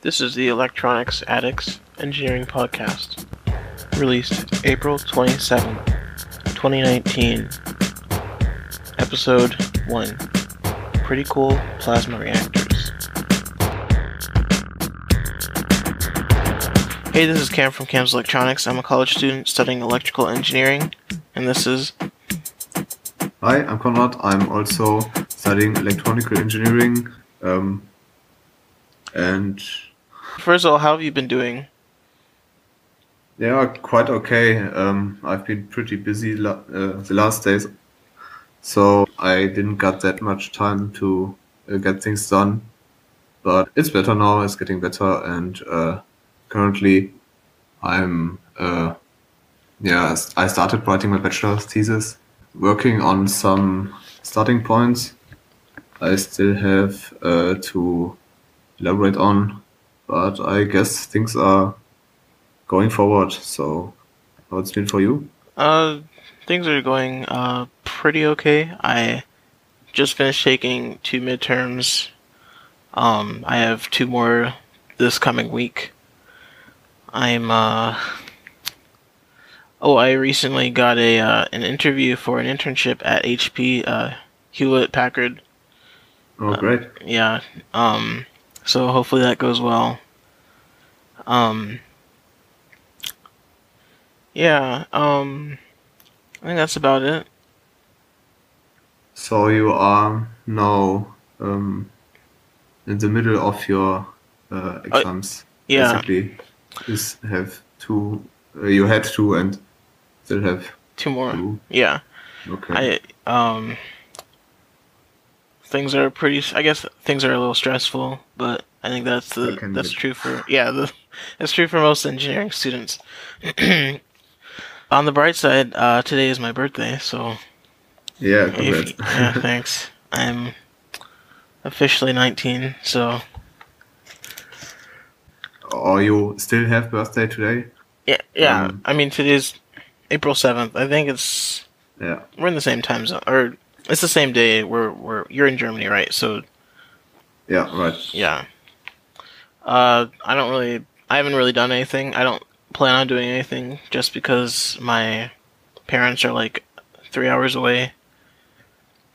This is the Electronics Addicts Engineering Podcast, released April 27, 2019. Episode 1 Pretty Cool Plasma Reactors. Hey, this is Kam from Kam's Electronics. I'm a college student studying electrical engineering, and this is. Hi, I'm Konrad. I'm also studying electronical engineering. Um, and First of all, how have you been doing? yeah, quite okay. Um, I've been pretty busy la- uh, the last days, so I didn't got that much time to uh, get things done. But it's better now. It's getting better, and uh, currently, I'm uh, yeah. I started writing my bachelor's thesis, working on some starting points. I still have uh, to elaborate on, but I guess things are going forward. So, how it's been for you? Uh, things are going uh pretty okay. I just finished taking two midterms. Um, I have two more this coming week. I'm uh. Oh, I recently got a uh, an interview for an internship at HP uh, Hewlett Packard. Oh, great! Yeah. Um. So hopefully that goes well. Um. Yeah. Um. I think that's about it. So you are now um, in the middle of your uh, exams. Yeah. Basically, is have two. Uh, you had two and still have Two more. two. Yeah. Okay. I um. Things are pretty. I guess things are a little stressful, but I think that's the That that's be. true for yeah. The, that's true for most engineering students. On the bright side, uh, today is my birthday, so yeah. if, yeah, thanks. I'm officially 19, so or you still have birthday today? yeah, yeah. Um, I mean, today's April 7th. I think it's Yeah. we're in the same time zone, or it's the same day. We're we're you're in Germany, right? So Yeah. Right. yeah. Uh, I don't really. I haven't really done anything. I don't plan on doing anything just because my parents are like three hours away,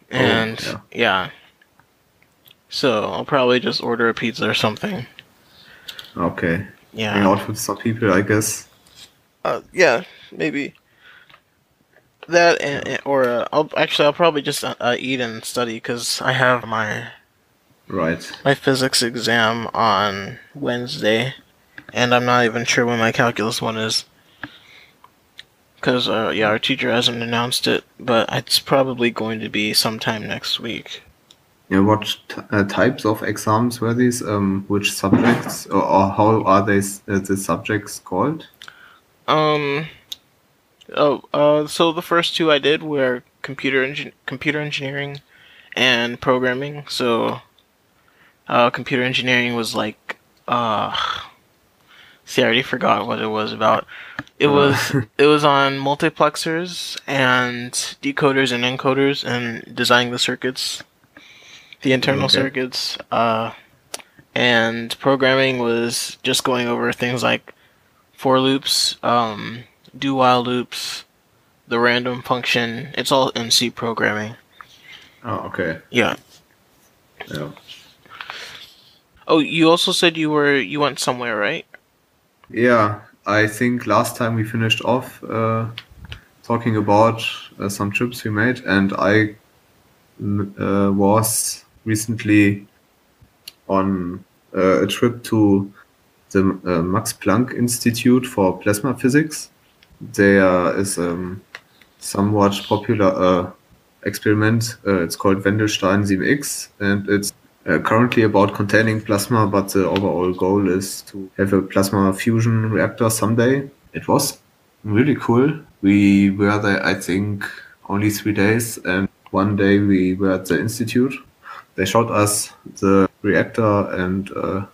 and yeah. yeah. So I'll probably just order a pizza or something. Okay. Yeah. Hang out with some people, I guess. Uh, yeah, maybe. That and, or uh, I'll actually I'll probably just uh, uh, eat and study because I have my Right. my physics exam on Wednesday, and I'm not even sure when my calculus one is. Because uh, yeah, our teacher hasn't announced it, but it's probably going to be sometime next week. Yeah. What t- uh, types of exams were these? Um, which subjects, or, or how are they? s- Uh, the subjects called? Um. Oh, uh, so the first two I did were computer engin- computer engineering and programming. So, uh, computer engineering was like, uh, see, I already forgot what it was about. It Uh. was it was on multiplexers and decoders and encoders and designing the circuits, the internal Okay. circuits. Uh, and programming was just going over things like for loops, um, do while loops, the random function. It's all in C programming. Oh, okay. Yeah. Yeah. Oh, you also said you were you went somewhere, right? Yeah, I think last time we finished off uh, talking about uh, some trips we made, and I uh, was recently on uh, a trip to the uh, Max Planck Institute for Plasma Physics. There is a um, somewhat popular uh, experiment. Uh, it's called Wendelstein 7X, and it's uh, currently about containing plasma, but the overall goal is to have a plasma fusion reactor someday. It was really cool. We were there, I think, only three days, and one day we were at the institute. They showed us the reactor and uh,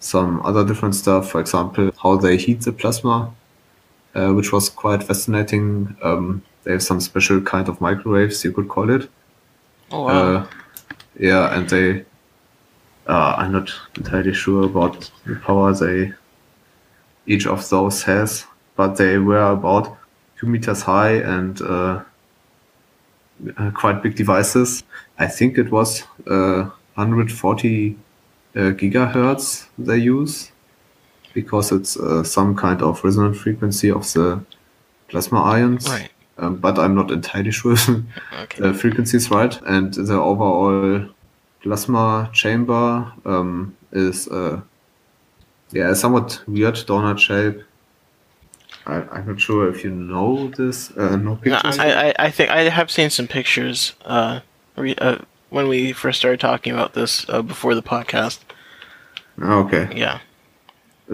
some other different stuff. For example, how they heat the plasma, uh, which was quite fascinating. Um, they have some special kind of microwaves, you could call it. Oh wow. Uh, yeah, and they uh, I'm not entirely sure about the power they each of those has, but they were about two meters high and uh, uh, quite big devices. I think it was uh, 140 uh, gigahertz they use because it's uh, some kind of resonant frequency of the plasma ions. Right. Um, but I'm not entirely sure Okay. the frequency is right, and the overall plasma chamber um, is uh, yeah a somewhat weird donut shape. I, I'm not sure if you know this. Uh, no No, pictures. I, I, I think I have seen some pictures uh, re, uh, when we first started talking about this uh, before the podcast. Okay. Yeah.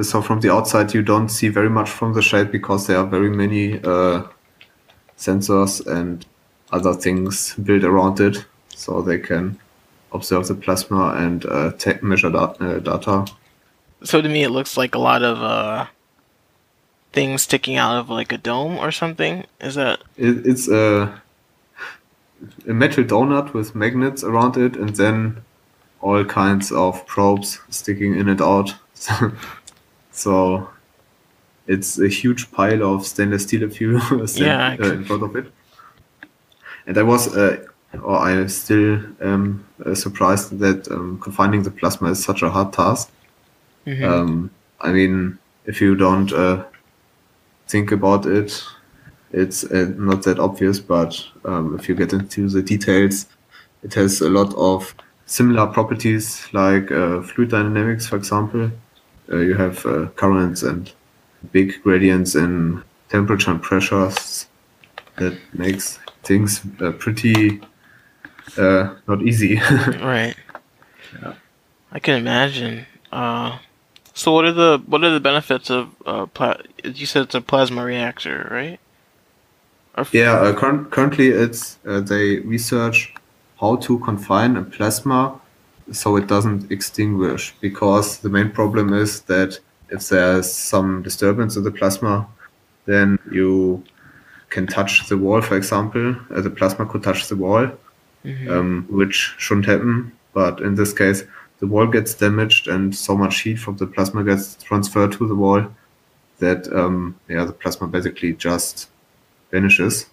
So from the outside, you don't see very much from the shape because there are very many uh, sensors and other things built around it, so they can observe the plasma and uh, ta- measure uh, data. So to me, it looks like a lot of uh, things sticking out of like a dome or something. Is that It, it's a, a metal donut with magnets around it, and then all kinds of probes sticking in and out. so it's a huge pile of stainless steel if you stand Yeah, uh, in front of it. And I was, uh, or I still am uh, surprised that um, confining the plasma is such a hard task. Mhm. Um, I mean, if you don't uh, think about it, it's uh, not that obvious. But um, if you get into the details, it has a lot of similar properties, like uh, fluid dynamics, for example. Uh, you have uh, currents and big gradients in temperature and pressures that makes things uh, pretty uh, not easy. right? Yeah. I can imagine. Uh, so what are the what are the benefits of uh, pla- you said it's a plasma reactor, right? F- Yeah, uh, curr- currently it's uh, they research how to confine a plasma so it doesn't extinguish because the main problem is that if there's some disturbance in the plasma, then you can touch the wall, for example. Uh, the plasma could touch the wall, Mhm. um, which shouldn't happen. But in this case, the wall gets damaged and so much heat from the plasma gets transferred to the wall that um, yeah, the plasma basically just vanishes.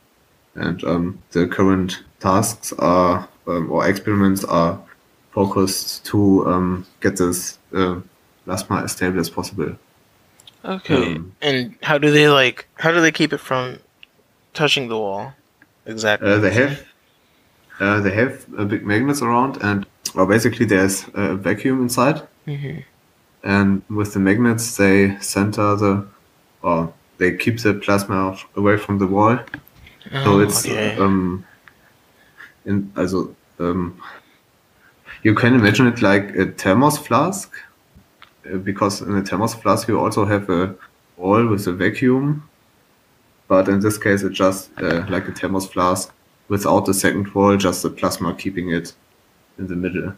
And um, the current tasks are um, or experiments are focused to um, get this uh, plasma as stable as possible. okay. um, and how do they like? How do they keep it from touching the wall? Exactly. Uh, they have uh, they have uh, big magnets around, and well, basically there's a vacuum inside, hmm and with the magnets they center the or they keep the plasma away from the wall. Oh, So it's okay. um, in also um, you can imagine it like a thermos flask, uh, because in a thermos flask you also have a wall with a vacuum, but in this case it's just uh, like a thermos flask without the second wall, just the plasma keeping it in the middle.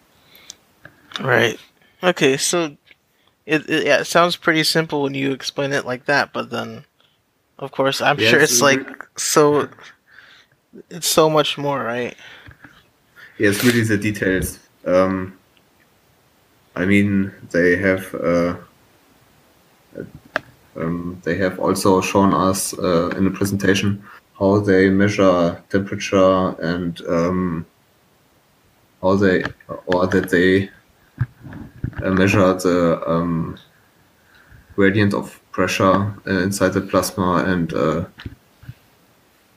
Right. Okay, so it, it yeah, it sounds pretty simple when you explain it like that, but then of course I'm Yeah, sure it's like so it's so much more, right? It's really the details. Um, I mean, they have uh, um, they have also shown us uh, in the presentation how they measure temperature and um, how they or that they uh, measure the um, gradient of pressure uh, inside the plasma and uh,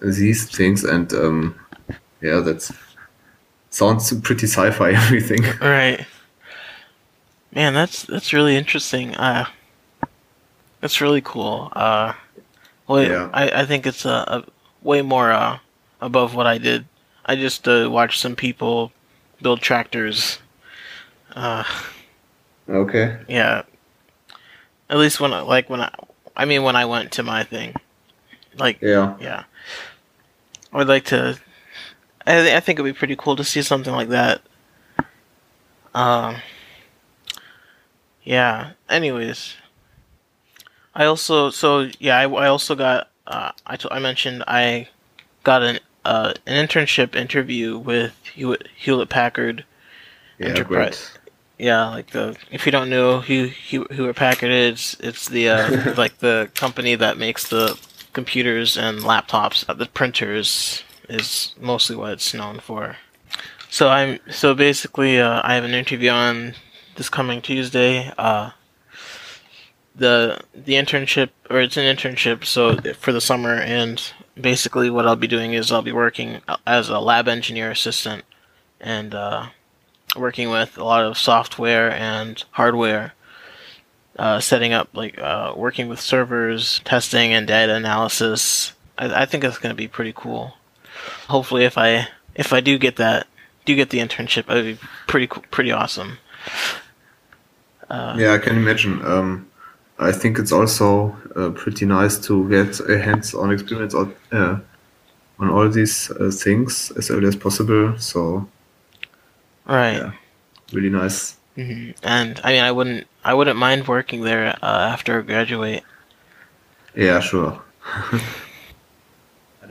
these things and um, yeah, that's sounds pretty sci-fi everything. Right. Man, that's that's really interesting. Uh that's really cool. Uh well, Yeah. I, I think it's uh, a way more uh above what I did. I just uh, watched some people build tractors. Uh Okay. yeah. At least when I like when I I mean when I went to my thing. Like Yeah. yeah. I would like to. I, thi- I think it'd be pretty cool to see something like that. Um. Yeah. Anyways, I also so yeah I, I also got uh I t- I mentioned I got an uh an internship interview with Hewitt Hewlett Packard Yeah. Enterprise. Great. Yeah, like the if you don't know who who, who Packard is, it's the uh, like the company that makes the computers and laptops. Uh, the printers is mostly what it's known for. So I'm so basically uh, I have an interview on this coming Tuesday. Uh, the the internship or it's an internship so for the summer and basically what I'll be doing is I'll be working as a lab engineer assistant and uh, working with a lot of software and hardware uh, setting up like uh, working with servers testing and data analysis I, I think it's going to be pretty cool hopefully if I if I do get that do get the internship it would be pretty cool pretty awesome uh, yeah I can imagine um I think it's also uh, pretty nice to get a hands-on experience on, uh, on all these uh, things as early as possible. So, right, yeah, really nice. Mm-hmm. And I mean, I wouldn't, I wouldn't mind working there uh, after I graduate. Yeah, sure.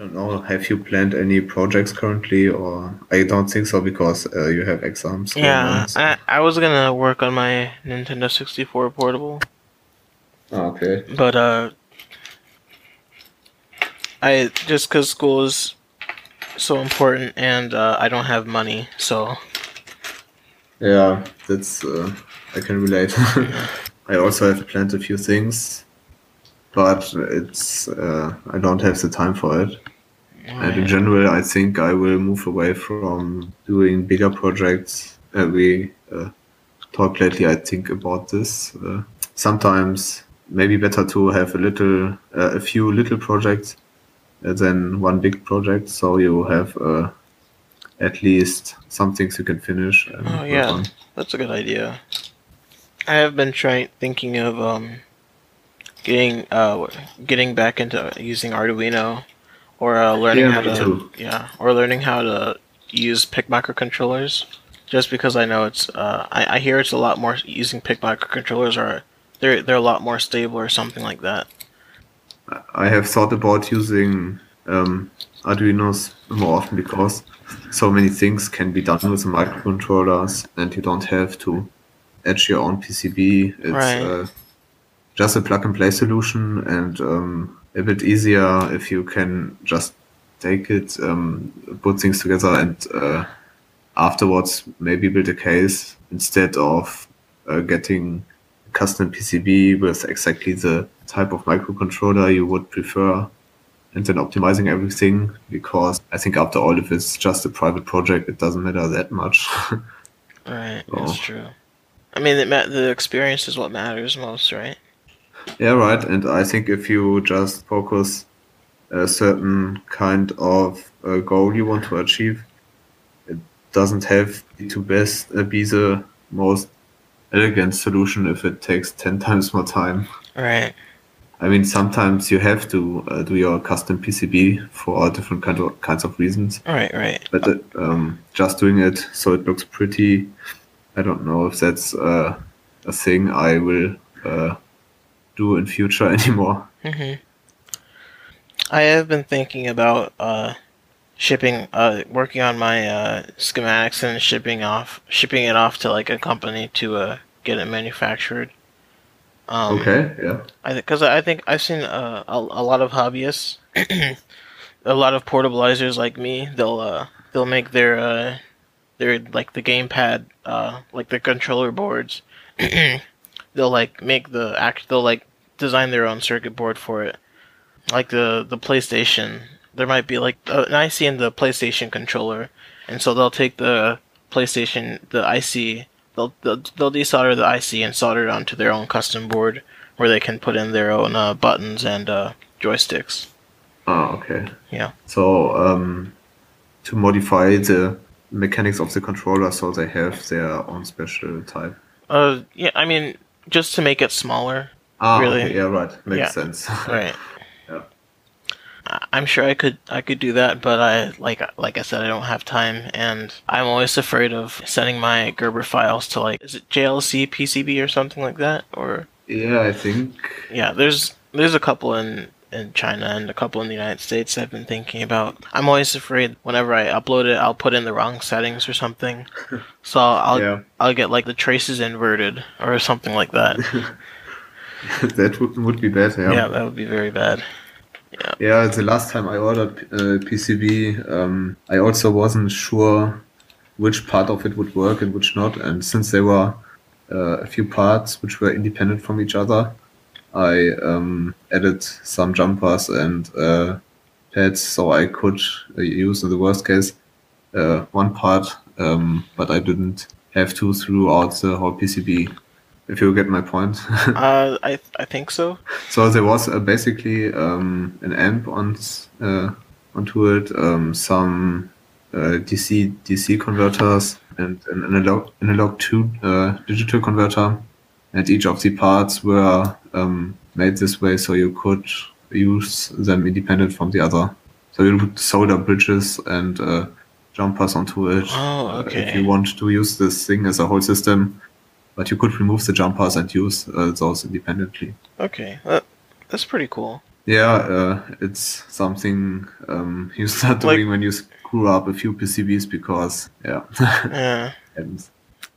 I don't know. Have you planned any projects currently, or I don't think so because uh, you have exams. Yeah, I, I was gonna work on my Nintendo 64 portable. Oh, okay. But uh, I just because school is so important and uh, I don't have money, so. Yeah, that's uh, I can relate. I also have planned a few things, but it's uh, I don't have the time for it. And in general, I think I will move away from doing bigger projects. Uh, we uh, talked lately, I think, about this. Uh, sometimes maybe better to have a little, uh, a few little projects uh, than one big project. So you have uh, at least some things you can finish. oh yeah, that's a good idea. I have been trying thinking of um, getting uh, getting back into using Arduino or uh, learning yeah, how to too. yeah or learning how to use PIC microcontrollers. Just because I know it's uh, I, I hear it's a lot more using PIC microcontrollers are they're they're a lot more stable or something like that. I have thought about using um, Arduinos more often because so many things can be done with the microcontrollers, and you don't have to etch your own PCB. It's right. uh, just a plug and play solution, and um, a bit easier if you can just take it, um, put things together, and uh, afterwards maybe build a case instead of uh, getting a custom PCB with exactly the type of microcontroller you would prefer and then optimizing everything because I think after all, if it's just a private project, it doesn't matter that much. right, so. that's true. I mean, the, the experience is what matters most, right? Yeah, right. And I think if you just focus a certain kind of uh, goal you want to achieve, it doesn't have to best uh, be the most elegant solution if it takes 10 times more time. Right. I mean, sometimes you have to uh, do your custom PCB for different kind of kinds of reasons. Right, right. But uh, um, just doing it so it looks pretty, I don't know if that's uh, a thing I will uh, do in future anymore. Mm-hmm. I have been thinking about uh, shipping, uh, working on my uh, schematics and shipping off, shipping it off to like a company to uh, get it manufactured. Um, okay, yeah. I because I think I've seen uh, a, a lot of hobbyists, a lot of portablizers like me. They'll uh, they'll make their uh, their like the gamepad, uh, like the controller boards. they'll like make the act. They'll like design their own circuit board for it, like the the PlayStation there might be like an IC in the PlayStation controller, and so they'll take the PlayStation the IC they'll they'll, they'll desolder the IC and solder it onto their own custom board where they can put in their own uh, buttons and uh, joysticks. Oh, okay. Yeah. So um, to modify the mechanics of the controller so they have their own special type. Uh, yeah. I mean, just to make it smaller. Ah, really. Okay, yeah, right. Makes yeah. sense. right. I'm sure I could I could do that, but I like like I said I don't have time, and I'm always afraid of sending my Gerber files to like is it JLC PCB or something like that or yeah I think yeah there's there's a couple in in China and a couple in the United States. I've been thinking about. I'm always afraid whenever I upload it, I'll put in the wrong settings or something. So I'll Yeah. I'll get like the traces inverted or something like that. that would, would be bad. Yeah. yeah, that would be very bad. Yeah, yeah, the last time I ordered uh, PCB, um, I also wasn't sure which part of it would work and which not. And since there were uh, a few parts which were independent from each other, I um, added some jumpers and uh, pads so I could uh, use in the worst case uh, one part, um, but I didn't have to throughout the whole PCB. If you get my point. Uh, I I think so. So there was uh, basically um, an amp on uh, onto it, um, some uh, DC DC converters, and an analog analog to uh, digital converter, and each of the parts were um, made this way so you could use them independent from the other. So you would solder bridges and uh, jumpers onto it Oh, uh, if you want to use this thing as a whole system. But you could remove the jumpers and use uh, those independently. Okay, that, that's pretty cool. Yeah, uh, it's something um, you start Like- doing when you screw up a few PCBs because, yeah, Yeah. and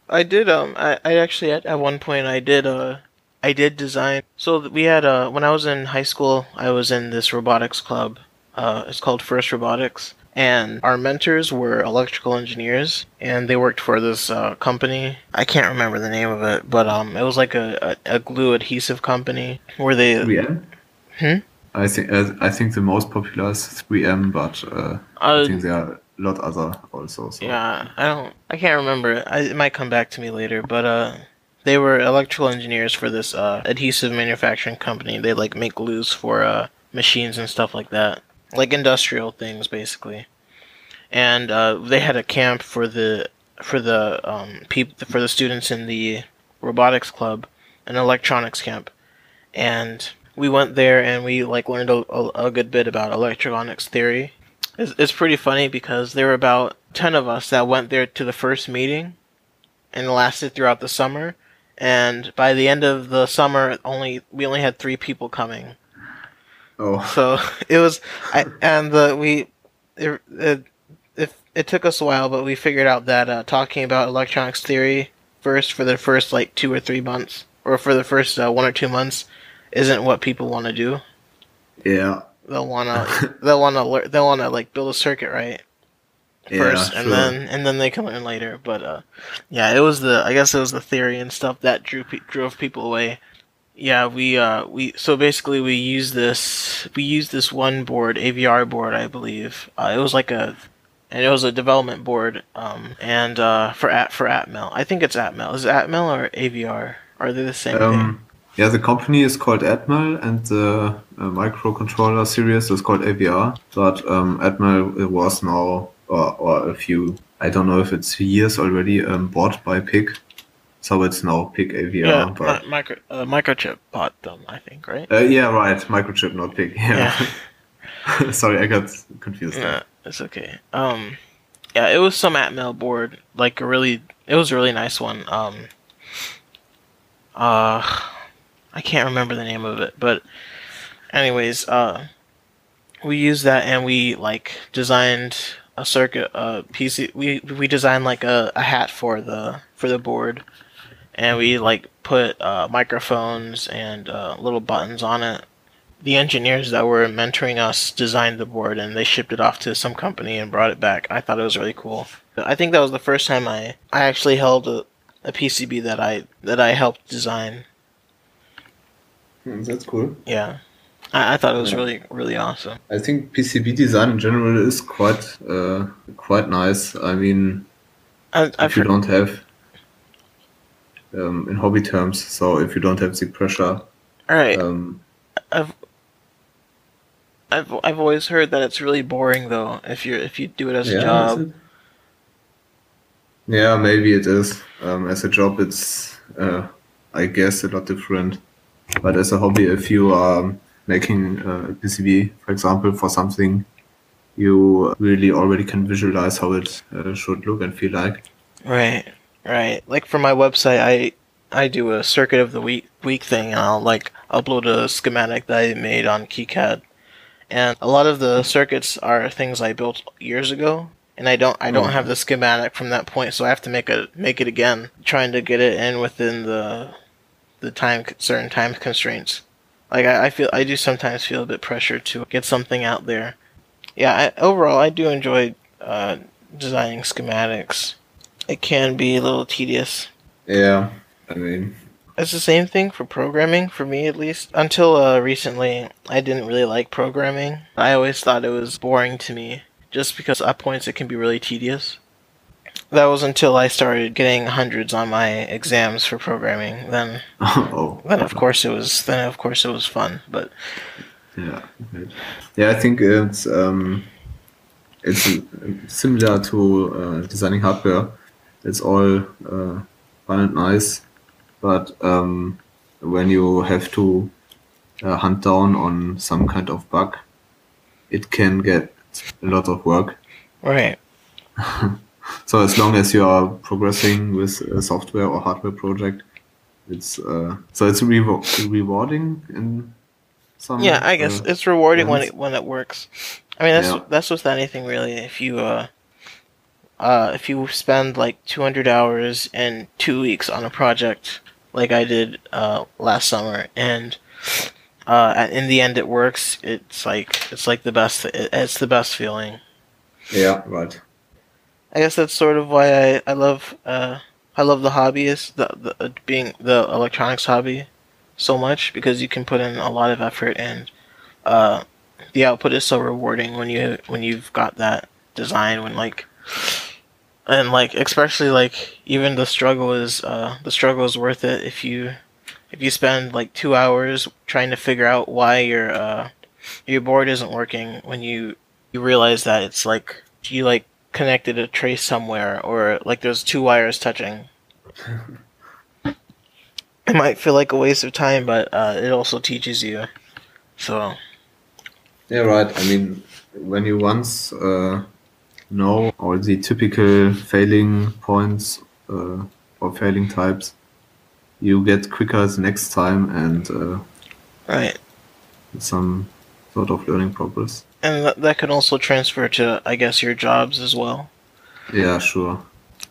I did. Um, I, I actually at, at one point I did. Uh, I did design. So we had. Uh, when I was in high school, I was in this robotics club. Uh, it's called First Robotics, and our mentors were electrical engineers, and they worked for this uh, company. I can't remember the name of it, but um, it was like a, a, a glue adhesive company where they. 3M. Hmm? I think uh, I think the most popular is 3M, but uh, I Uh, think there are lot other also. So. Yeah, I don't. I can't remember. I, it might come back to me later. But uh, they were electrical engineers for this uh adhesive manufacturing company. They like make glues for uh machines and stuff like that, like industrial things basically. And uh, they had a camp for the for the um peop- for the students in the robotics club, an electronics camp, and we went there and we like learned a, a, a good bit about electronics theory it's, it's pretty funny because there were about 10 of us that went there to the first meeting and lasted throughout the summer. And by the end of the summer only we only had three people coming. Oh, so it was I, and the we it, it, it, it took us a while but we figured out that uh, talking about electronics theory first for the first like two or three months or for the first uh, one or two months isn't what people want to do. Yeah, they'll want to they'll want to learn they'll want to like build a circuit right? Yeah, first and sure. then and then they can learn later but uh yeah it was the i guess it was the theory and stuff that drew pe- drove people away. Yeah we uh we so basically we use this we use this one board avr board i believe. Uh, it was like a and it was a development board um and uh for at for atmel. I think it's atmel. Is it atmel or avr are they the same thing? Um, yeah, the company is called Atmel, and the uh, microcontroller series is called AVR. But um, Atmel was now, or, or a few, I don't know if it's years already, um, bought by PIC. So it's now PIC AVR. yeah but mi- micro uh, microchip bought them i think right uh, yeah, right, microchip, not PIC. Yeah. Sorry, I got confused. Yeah, it's okay. Um, yeah, it was some Atmel board, like a really, it was a really nice one. Um, uh, I can't remember the name of it, but anyways, uh, we used that and we like designed a circuit, a PC. We we designed like a, a hat for the for the board, and we like put uh, microphones and uh, little buttons on it the engineers that were mentoring us designed the board and they shipped it off to some company and brought it back. I thought it was really cool. I think that was the first time I, I actually held a, a PCB that I that I helped design. Hmm, That's cool. Yeah. I, I thought it was Yeah. really really awesome. I think PCB design in general is quite uh, quite nice. I mean, I, I've if you heard, don't have um, in hobby terms, so if you don't have the pressure, all right. um, I've I've I've always heard that it's really boring though if you if you do it as a job. yeah, maybe it is. Um, as a job, it's uh, I guess a lot different. But as a hobby, if you are making uh, a PCB, for example, for something, you really already can visualize how it uh, should look and feel like. Right, right. Like for my website, I I do a circuit of the week week thing, and I'll like upload a schematic that I made on KiCad, and a lot of the circuits are things I built years ago, and I don't I don't Oh. have the schematic from that point, so I have to make a make it again, trying to get it in within the the time certain time constraints. Like I, I feel I do sometimes feel a bit pressure to get something out there. Yeah, I, overall I do enjoy uh, designing schematics. It can be a little tedious. Yeah, I mean, It's the same thing for programming, for me at least. Until uh, recently, I didn't really like programming. I always thought it was boring to me, just because at points it can be really tedious. That was until I started getting hundreds on my exams for programming. Then, oh, then of course it was. Then of course it was fun. But Yeah, right. yeah. I think it's um, it's similar to uh, designing hardware. It's all uh, fun and nice, but um, when you have to uh, hunt down on some kind of bug, it can get a lot of work. right, So as long as you are progressing with a software or hardware project, it's uh, so it's rewa- rewarding in some. yeah, I guess uh, it's rewarding when it when it works. I mean, that's Yeah. that's with anything really. If you uh, uh, if you spend like 200 hours and two weeks on a project, like I did uh, last summer, and uh, in the end it works, it's like it's like the best. It's the best feeling. yeah, right. I guess that's sort of why I I love uh I love the hobby is the, the uh, being the electronics hobby so much because you can put in a lot of effort and uh the output is so rewarding when you when you've got that design when like and like especially like even the struggle is uh the struggle is worth it if you if you spend like 2 hours trying to figure out why your uh your board isn't working when you you realize that it's like you like connected a trace somewhere or like there's two wires touching. it might feel like a waste of time, but uh, it also teaches you. So Yeah, right. I mean, when you once uh, know all the typical failing points uh, or failing types, you get quicker the next time and uh, right, some sort of learning progress. And that that can also transfer to I guess your jobs as well. Yeah, sure.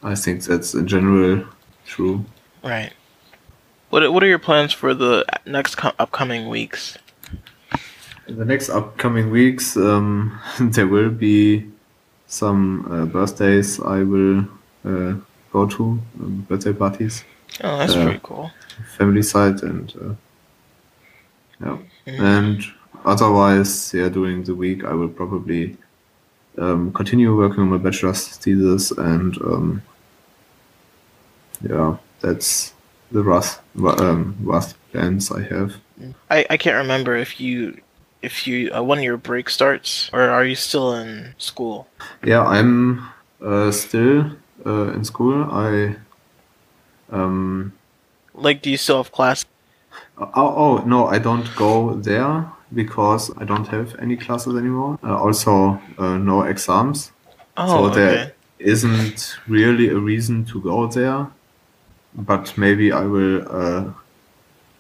I think that's in general true. Right. What What are your plans for the next co- upcoming weeks? In the next upcoming weeks, um, there will be some uh, birthdays I will uh, go to, um, birthday parties. Oh, that's Uh, pretty cool. family side and uh, yeah Mhm. and otherwise yeah during the week i will probably um, continue working on my bachelor's thesis and um, yeah that's the rough um, rough plans i have I, I can't remember if you if you uh, when your break starts or are you still in school? yeah i'm uh, still uh, in school i um, Like, do you still have class? Oh, oh no, I don't go there because I don't have any classes anymore. Uh, also, uh, no exams. Oh, so okay. there isn't really a reason to go there. But maybe I will uh,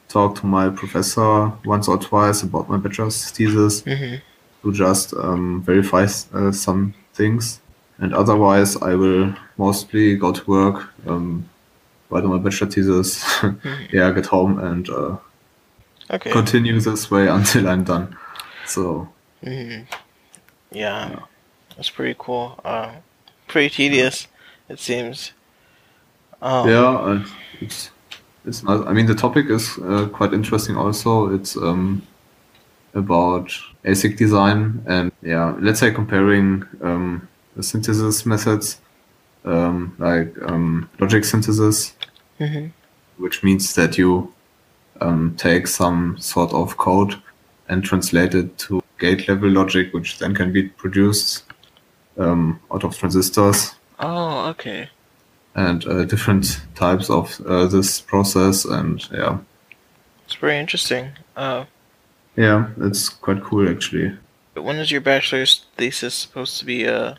talk to my professor once or twice about my bachelor's thesis hmm to just um, verify uh, some things. And otherwise, I will mostly go to work, um, write my bachelor thesis, yeah, get home and uh, Okay. continue this way until I'm done. So hmm Yeah, that's pretty cool. Uh, pretty tedious, it seems. Um, yeah, it's it's not. I mean, the topic is uh, quite interesting. Also, it's um, about ASIC design and yeah, let's say comparing um, the synthesis methods um, like um, logic synthesis, mhm. which means that you um, take some sort of code and translate it to gate level logic, which then can be produced um, out of transistors Oh, okay. and uh, different types of uh, this process. And yeah, It's very interesting. Uh, yeah, it's quite cool actually. when is your bachelor's thesis supposed to be uh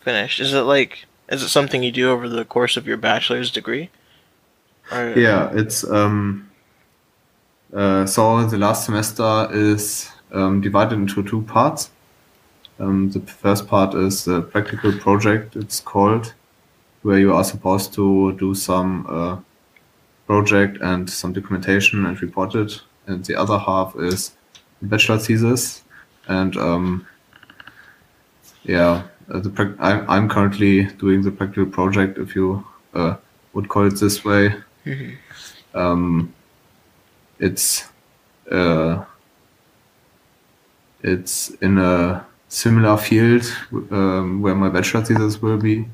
finished? Is it like is it something you do over the course of your bachelor's degree? Or, Yeah, it's um, Uh, so the last semester is um, divided into two parts. Um, the first part is the practical project. It's called, where you are supposed to do some uh, project and some documentation and report it. And the other half is the bachelor thesis. And um, yeah, uh, the I'm, I'm currently doing the practical project, if you uh, would call it this way. Mhm. Um, it's uh, it's in a similar field um, where my bachelor thesis will be,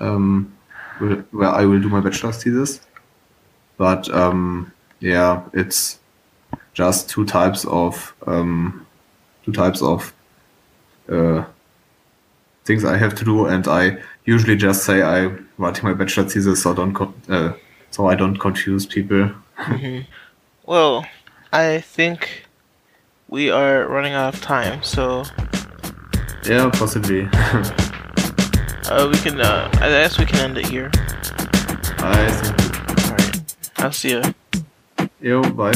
um, where I will do my bachelor thesis. But um, yeah, it's just two types of um, two types of uh, things I have to do, and I usually just say I'm writing my bachelor thesis, so don't uh, so I don't confuse people. Mhm. Well, I think we are running out of time, so Yeah, possibly. uh, we can. Uh, I guess we can end it here. I think. All right. I'll see you. Yo, bye.